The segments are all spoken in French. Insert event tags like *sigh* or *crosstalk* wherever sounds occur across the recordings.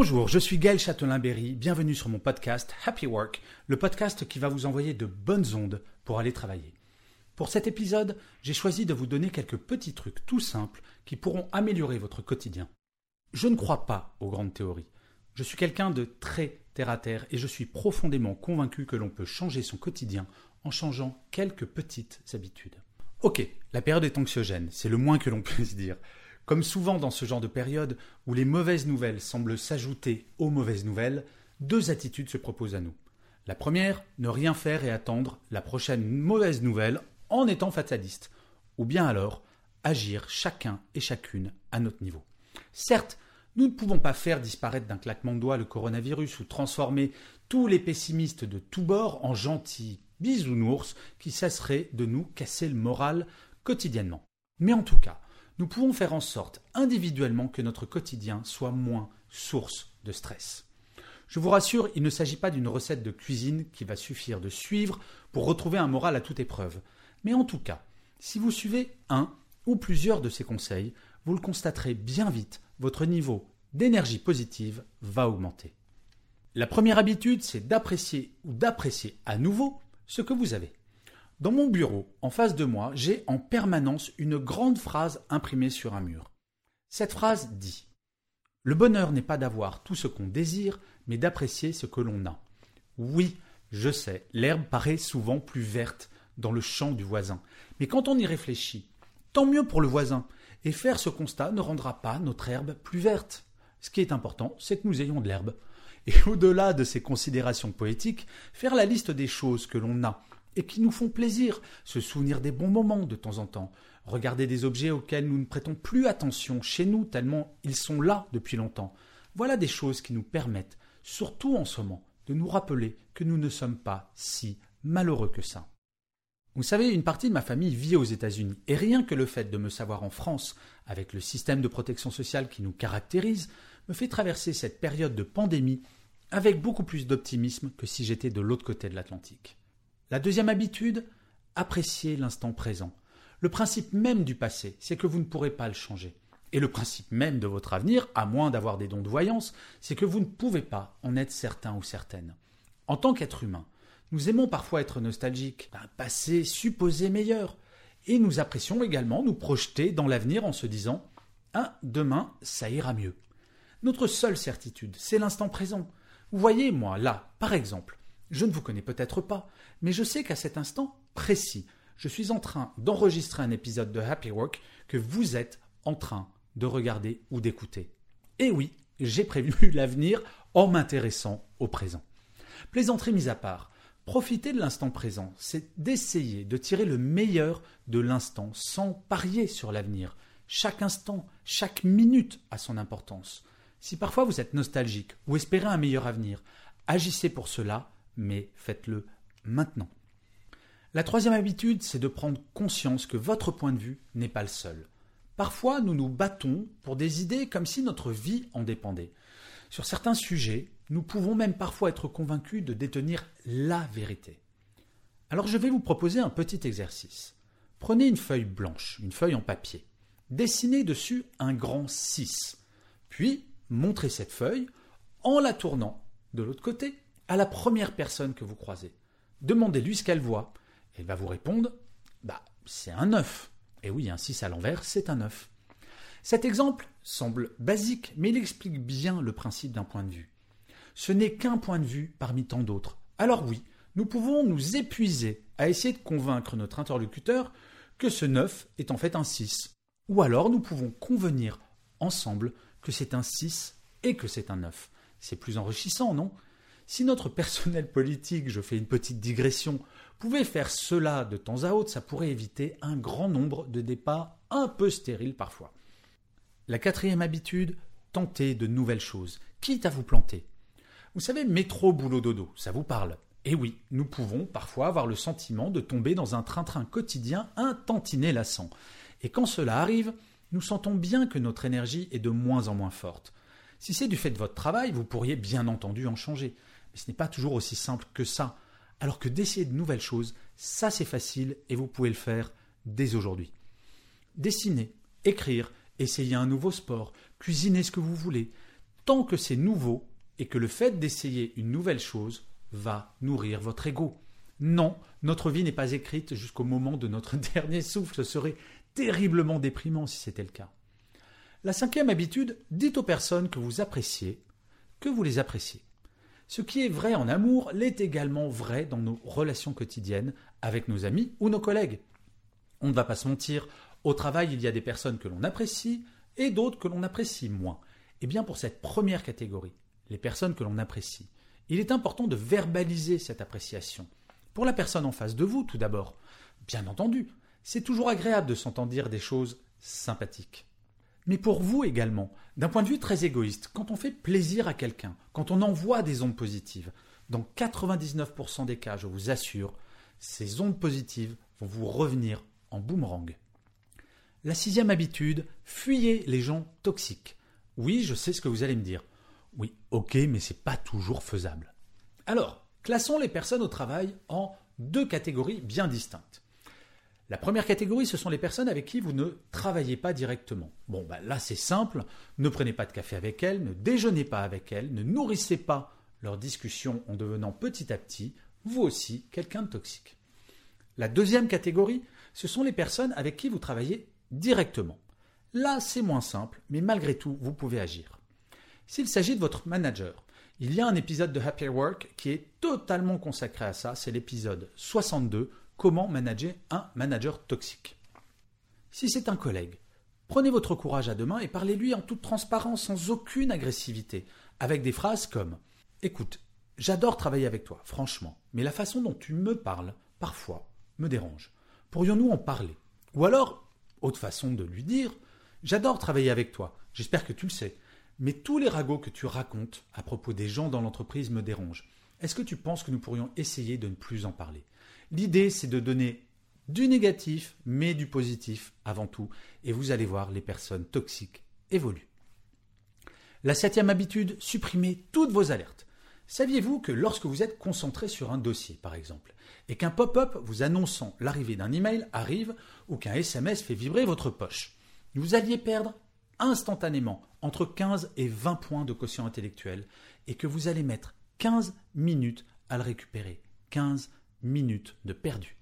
Bonjour, je suis Gaël Châtelain-Berry, bienvenue sur mon podcast Happy Work, le podcast qui va vous envoyer de bonnes ondes pour aller travailler. Pour cet épisode, j'ai choisi de vous donner quelques petits trucs tout simples qui pourront améliorer votre quotidien. Je ne crois pas aux grandes théories. Je suis quelqu'un de très terre-à-terre et je suis profondément convaincu que l'on peut changer son quotidien en changeant quelques petites habitudes. Ok, la période est anxiogène, c'est le moins que l'on *laughs* puisse dire. Comme souvent dans ce genre de période où les mauvaises nouvelles semblent s'ajouter aux mauvaises nouvelles, deux attitudes se proposent à nous. La première, ne rien faire et attendre la prochaine mauvaise nouvelle en étant fataliste. Ou bien alors, agir chacun et chacune à notre niveau. Certes, nous ne pouvons pas faire disparaître d'un claquement de doigts le coronavirus ou transformer tous les pessimistes de tous bords en gentils bisounours qui cesseraient de nous casser le moral quotidiennement. Mais en tout cas, nous pouvons faire en sorte individuellement que notre quotidien soit moins source de stress. Je vous rassure, il ne s'agit pas d'une recette de cuisine qui va suffire de suivre pour retrouver un moral à toute épreuve. Mais en tout cas, si vous suivez un ou plusieurs de ces conseils, vous le constaterez bien vite, votre niveau d'énergie positive va augmenter. La première habitude, c'est d'apprécier ou d'apprécier à nouveau ce que vous avez. Dans mon bureau, en face de moi, j'ai en permanence une grande phrase imprimée sur un mur. Cette phrase dit Le bonheur n'est pas d'avoir tout ce qu'on désire, mais d'apprécier ce que l'on a. Oui, je sais, l'herbe paraît souvent plus verte dans le champ du voisin. Mais quand on y réfléchit, tant mieux pour le voisin. Et faire ce constat ne rendra pas notre herbe plus verte. Ce qui est important, c'est que nous ayons de l'herbe. Et au-delà de ces considérations poétiques, faire la liste des choses que l'on a et qui nous font plaisir, se souvenir des bons moments de temps en temps, regarder des objets auxquels nous ne prêtons plus attention chez nous tellement ils sont là depuis longtemps. Voilà des choses qui nous permettent, surtout en ce moment, de nous rappeler que nous ne sommes pas si malheureux que ça. Vous savez, une partie de ma famille vit aux États-Unis, et rien que le fait de me savoir en France, avec le système de protection sociale qui nous caractérise, me fait traverser cette période de pandémie avec beaucoup plus d'optimisme que si j'étais de l'autre côté de l'Atlantique. La deuxième habitude, apprécier l'instant présent. Le principe même du passé, c'est que vous ne pourrez pas le changer. Et le principe même de votre avenir, à moins d'avoir des dons de voyance, c'est que vous ne pouvez pas en être certain ou certaine. En tant qu'être humain, nous aimons parfois être nostalgiques d'un passé supposé meilleur. Et nous apprécions également nous projeter dans l'avenir en se disant Ah, demain, ça ira mieux. Notre seule certitude, c'est l'instant présent. Vous voyez, moi, là, par exemple, je ne vous connais peut-être pas, mais je sais qu'à cet instant précis, je suis en train d'enregistrer un épisode de Happy Work que vous êtes en train de regarder ou d'écouter. Et oui, j'ai prévu *laughs* l'avenir en m'intéressant au présent. Plaisanterie mise à part, profiter de l'instant présent, c'est d'essayer de tirer le meilleur de l'instant sans parier sur l'avenir. Chaque instant, chaque minute a son importance. Si parfois vous êtes nostalgique ou espérez un meilleur avenir, agissez pour cela mais faites-le maintenant. La troisième habitude, c'est de prendre conscience que votre point de vue n'est pas le seul. Parfois, nous nous battons pour des idées comme si notre vie en dépendait. Sur certains sujets, nous pouvons même parfois être convaincus de détenir la vérité. Alors je vais vous proposer un petit exercice. Prenez une feuille blanche, une feuille en papier. Dessinez dessus un grand 6. Puis, montrez cette feuille en la tournant de l'autre côté à la première personne que vous croisez. Demandez-lui ce qu'elle voit. Elle va vous répondre Bah, c'est un 9. Et oui, un 6 à l'envers, c'est un 9. Cet exemple semble basique, mais il explique bien le principe d'un point de vue. Ce n'est qu'un point de vue parmi tant d'autres. Alors oui, nous pouvons nous épuiser à essayer de convaincre notre interlocuteur que ce 9 est en fait un 6. Ou alors nous pouvons convenir ensemble que c'est un 6 et que c'est un 9. C'est plus enrichissant, non? Si notre personnel politique, je fais une petite digression, pouvait faire cela de temps à autre, ça pourrait éviter un grand nombre de départs un peu stériles parfois. La quatrième habitude, tenter de nouvelles choses, quitte à vous planter. Vous savez, métro, boulot, dodo, ça vous parle Et oui, nous pouvons parfois avoir le sentiment de tomber dans un train-train quotidien un tantinet lassant. Et quand cela arrive, nous sentons bien que notre énergie est de moins en moins forte. Si c'est du fait de votre travail, vous pourriez bien entendu en changer. Mais ce n'est pas toujours aussi simple que ça. Alors que d'essayer de nouvelles choses, ça c'est facile et vous pouvez le faire dès aujourd'hui. Dessiner, écrire, essayer un nouveau sport, cuisiner ce que vous voulez, tant que c'est nouveau et que le fait d'essayer une nouvelle chose va nourrir votre ego. Non, notre vie n'est pas écrite jusqu'au moment de notre *laughs* dernier souffle. Ce serait terriblement déprimant si c'était le cas. La cinquième habitude, dites aux personnes que vous appréciez que vous les appréciez. Ce qui est vrai en amour l'est également vrai dans nos relations quotidiennes avec nos amis ou nos collègues. On ne va pas se mentir, au travail il y a des personnes que l'on apprécie et d'autres que l'on apprécie moins. Eh bien pour cette première catégorie, les personnes que l'on apprécie, il est important de verbaliser cette appréciation. Pour la personne en face de vous, tout d'abord. Bien entendu, c'est toujours agréable de s'entendre dire des choses sympathiques. Mais pour vous également, d'un point de vue très égoïste, quand on fait plaisir à quelqu'un, quand on envoie des ondes positives, dans 99% des cas, je vous assure, ces ondes positives vont vous revenir en boomerang. La sixième habitude, fuyez les gens toxiques. Oui, je sais ce que vous allez me dire. Oui, ok, mais c'est pas toujours faisable. Alors, classons les personnes au travail en deux catégories bien distinctes. La première catégorie, ce sont les personnes avec qui vous ne travaillez pas directement. Bon, bah là c'est simple, ne prenez pas de café avec elles, ne déjeunez pas avec elles, ne nourrissez pas leur discussion en devenant petit à petit, vous aussi, quelqu'un de toxique. La deuxième catégorie, ce sont les personnes avec qui vous travaillez directement. Là, c'est moins simple, mais malgré tout, vous pouvez agir. S'il s'agit de votre manager, il y a un épisode de Happy Work qui est totalement consacré à ça, c'est l'épisode 62 Comment manager un manager toxique Si c'est un collègue, prenez votre courage à deux mains et parlez-lui en toute transparence, sans aucune agressivité, avec des phrases comme Écoute, j'adore travailler avec toi, franchement, mais la façon dont tu me parles, parfois, me dérange. Pourrions-nous en parler? Ou alors, autre façon de lui dire J'adore travailler avec toi, j'espère que tu le sais, mais tous les ragots que tu racontes à propos des gens dans l'entreprise me dérangent. Est-ce que tu penses que nous pourrions essayer de ne plus en parler? L'idée, c'est de donner du négatif, mais du positif avant tout, et vous allez voir, les personnes toxiques évoluent. La septième habitude, supprimez toutes vos alertes. Saviez-vous que lorsque vous êtes concentré sur un dossier, par exemple, et qu'un pop-up vous annonçant l'arrivée d'un email arrive ou qu'un SMS fait vibrer votre poche, vous alliez perdre instantanément entre 15 et 20 points de quotient intellectuel et que vous allez mettre 15 minutes à le récupérer. 15 minutes de perdu.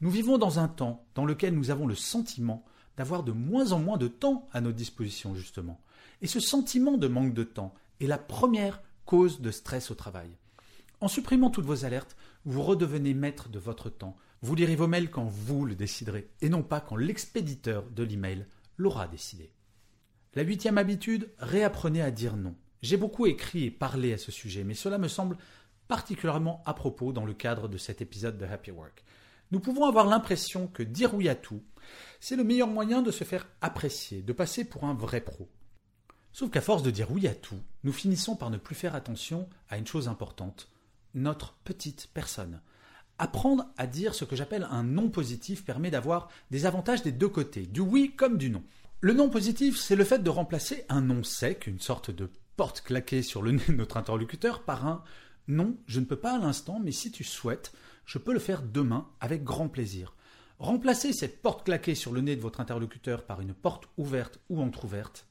Nous vivons dans un temps dans lequel nous avons le sentiment d'avoir de moins en moins de temps à notre disposition, justement. Et ce sentiment de manque de temps est la première cause de stress au travail. En supprimant toutes vos alertes, vous redevenez maître de votre temps. Vous lirez vos mails quand vous le déciderez, et non pas quand l'expéditeur de l'email l'aura décidé. La huitième habitude, réapprenez à dire non. J'ai beaucoup écrit et parlé à ce sujet, mais cela me semble particulièrement à propos dans le cadre de cet épisode de Happy Work. Nous pouvons avoir l'impression que dire oui à tout, c'est le meilleur moyen de se faire apprécier, de passer pour un vrai pro. Sauf qu'à force de dire oui à tout, nous finissons par ne plus faire attention à une chose importante, notre petite personne. Apprendre à dire ce que j'appelle un non positif permet d'avoir des avantages des deux côtés, du oui comme du non. Le non positif, c'est le fait de remplacer un non sec, une sorte de porte claquée sur le nez de notre interlocuteur, par un non, je ne peux pas à l'instant, mais si tu souhaites, je peux le faire demain avec grand plaisir. Remplacer cette porte claquée sur le nez de votre interlocuteur par une porte ouverte ou entr'ouverte,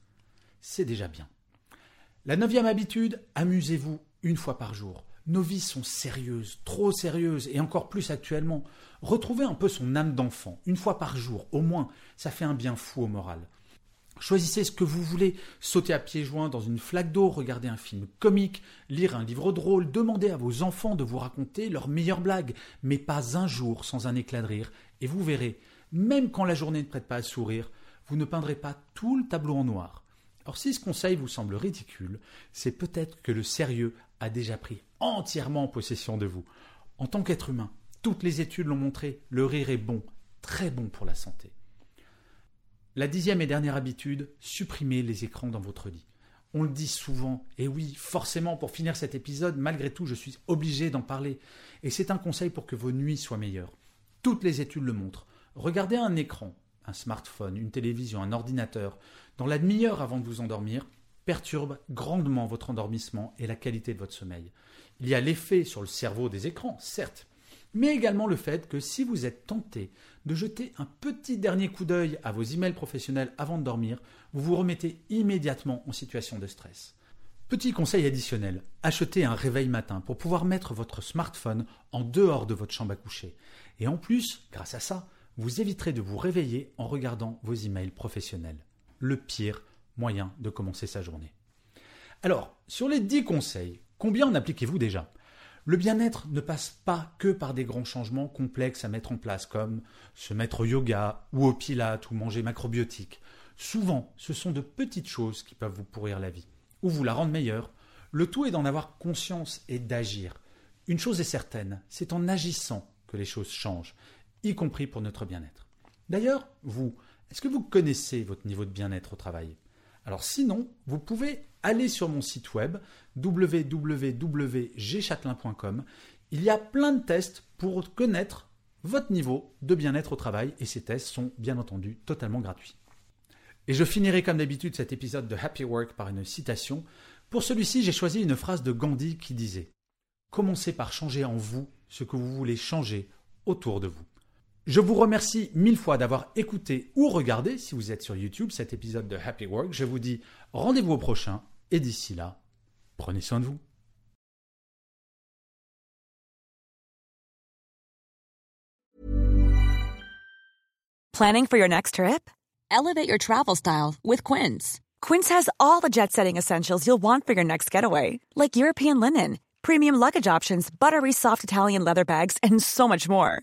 c'est déjà bien. La neuvième habitude, amusez-vous une fois par jour. Nos vies sont sérieuses, trop sérieuses, et encore plus actuellement. Retrouvez un peu son âme d'enfant, une fois par jour, au moins, ça fait un bien fou au moral. Choisissez ce que vous voulez, sauter à pieds joints dans une flaque d'eau, regarder un film comique, lire un livre drôle, demander à vos enfants de vous raconter leurs meilleures blagues, mais pas un jour sans un éclat de rire, et vous verrez, même quand la journée ne prête pas à sourire, vous ne peindrez pas tout le tableau en noir. Or si ce conseil vous semble ridicule, c'est peut-être que le sérieux a déjà pris entièrement possession de vous. En tant qu'être humain, toutes les études l'ont montré, le rire est bon, très bon pour la santé. La dixième et dernière habitude, supprimez les écrans dans votre lit. On le dit souvent, et oui, forcément, pour finir cet épisode, malgré tout, je suis obligé d'en parler. Et c'est un conseil pour que vos nuits soient meilleures. Toutes les études le montrent. Regardez un écran, un smartphone, une télévision, un ordinateur, dans la demi-heure avant de vous endormir, perturbe grandement votre endormissement et la qualité de votre sommeil. Il y a l'effet sur le cerveau des écrans, certes, mais également le fait que si vous êtes tenté de jeter un petit dernier coup d'œil à vos emails professionnels avant de dormir, vous vous remettez immédiatement en situation de stress. Petit conseil additionnel, achetez un réveil matin pour pouvoir mettre votre smartphone en dehors de votre chambre à coucher. Et en plus, grâce à ça, vous éviterez de vous réveiller en regardant vos emails professionnels. Le pire moyen de commencer sa journée. Alors, sur les 10 conseils, combien en appliquez-vous déjà? Le bien-être ne passe pas que par des grands changements complexes à mettre en place, comme se mettre au yoga ou au pilate ou manger macrobiotique. Souvent, ce sont de petites choses qui peuvent vous pourrir la vie, ou vous la rendre meilleure. Le tout est d'en avoir conscience et d'agir. Une chose est certaine, c'est en agissant que les choses changent, y compris pour notre bien-être. D'ailleurs, vous, est-ce que vous connaissez votre niveau de bien-être au travail? Alors sinon, vous pouvez aller sur mon site web www.gchatelain.com. Il y a plein de tests pour connaître votre niveau de bien-être au travail et ces tests sont bien entendu totalement gratuits. Et je finirai comme d'habitude cet épisode de Happy Work par une citation. Pour celui-ci, j'ai choisi une phrase de Gandhi qui disait Commencez par changer en vous ce que vous voulez changer autour de vous. Je vous remercie mille fois d'avoir écouté ou regardé, si vous êtes sur YouTube, cet épisode de Happy Work. Je vous dis rendez-vous au prochain et d'ici là, prenez soin de vous. Planning for your next trip? Elevate your travel style with Quince. Quince has all the jet setting essentials you'll want for your next getaway, like European linen, premium luggage options, buttery soft Italian leather bags, and so much more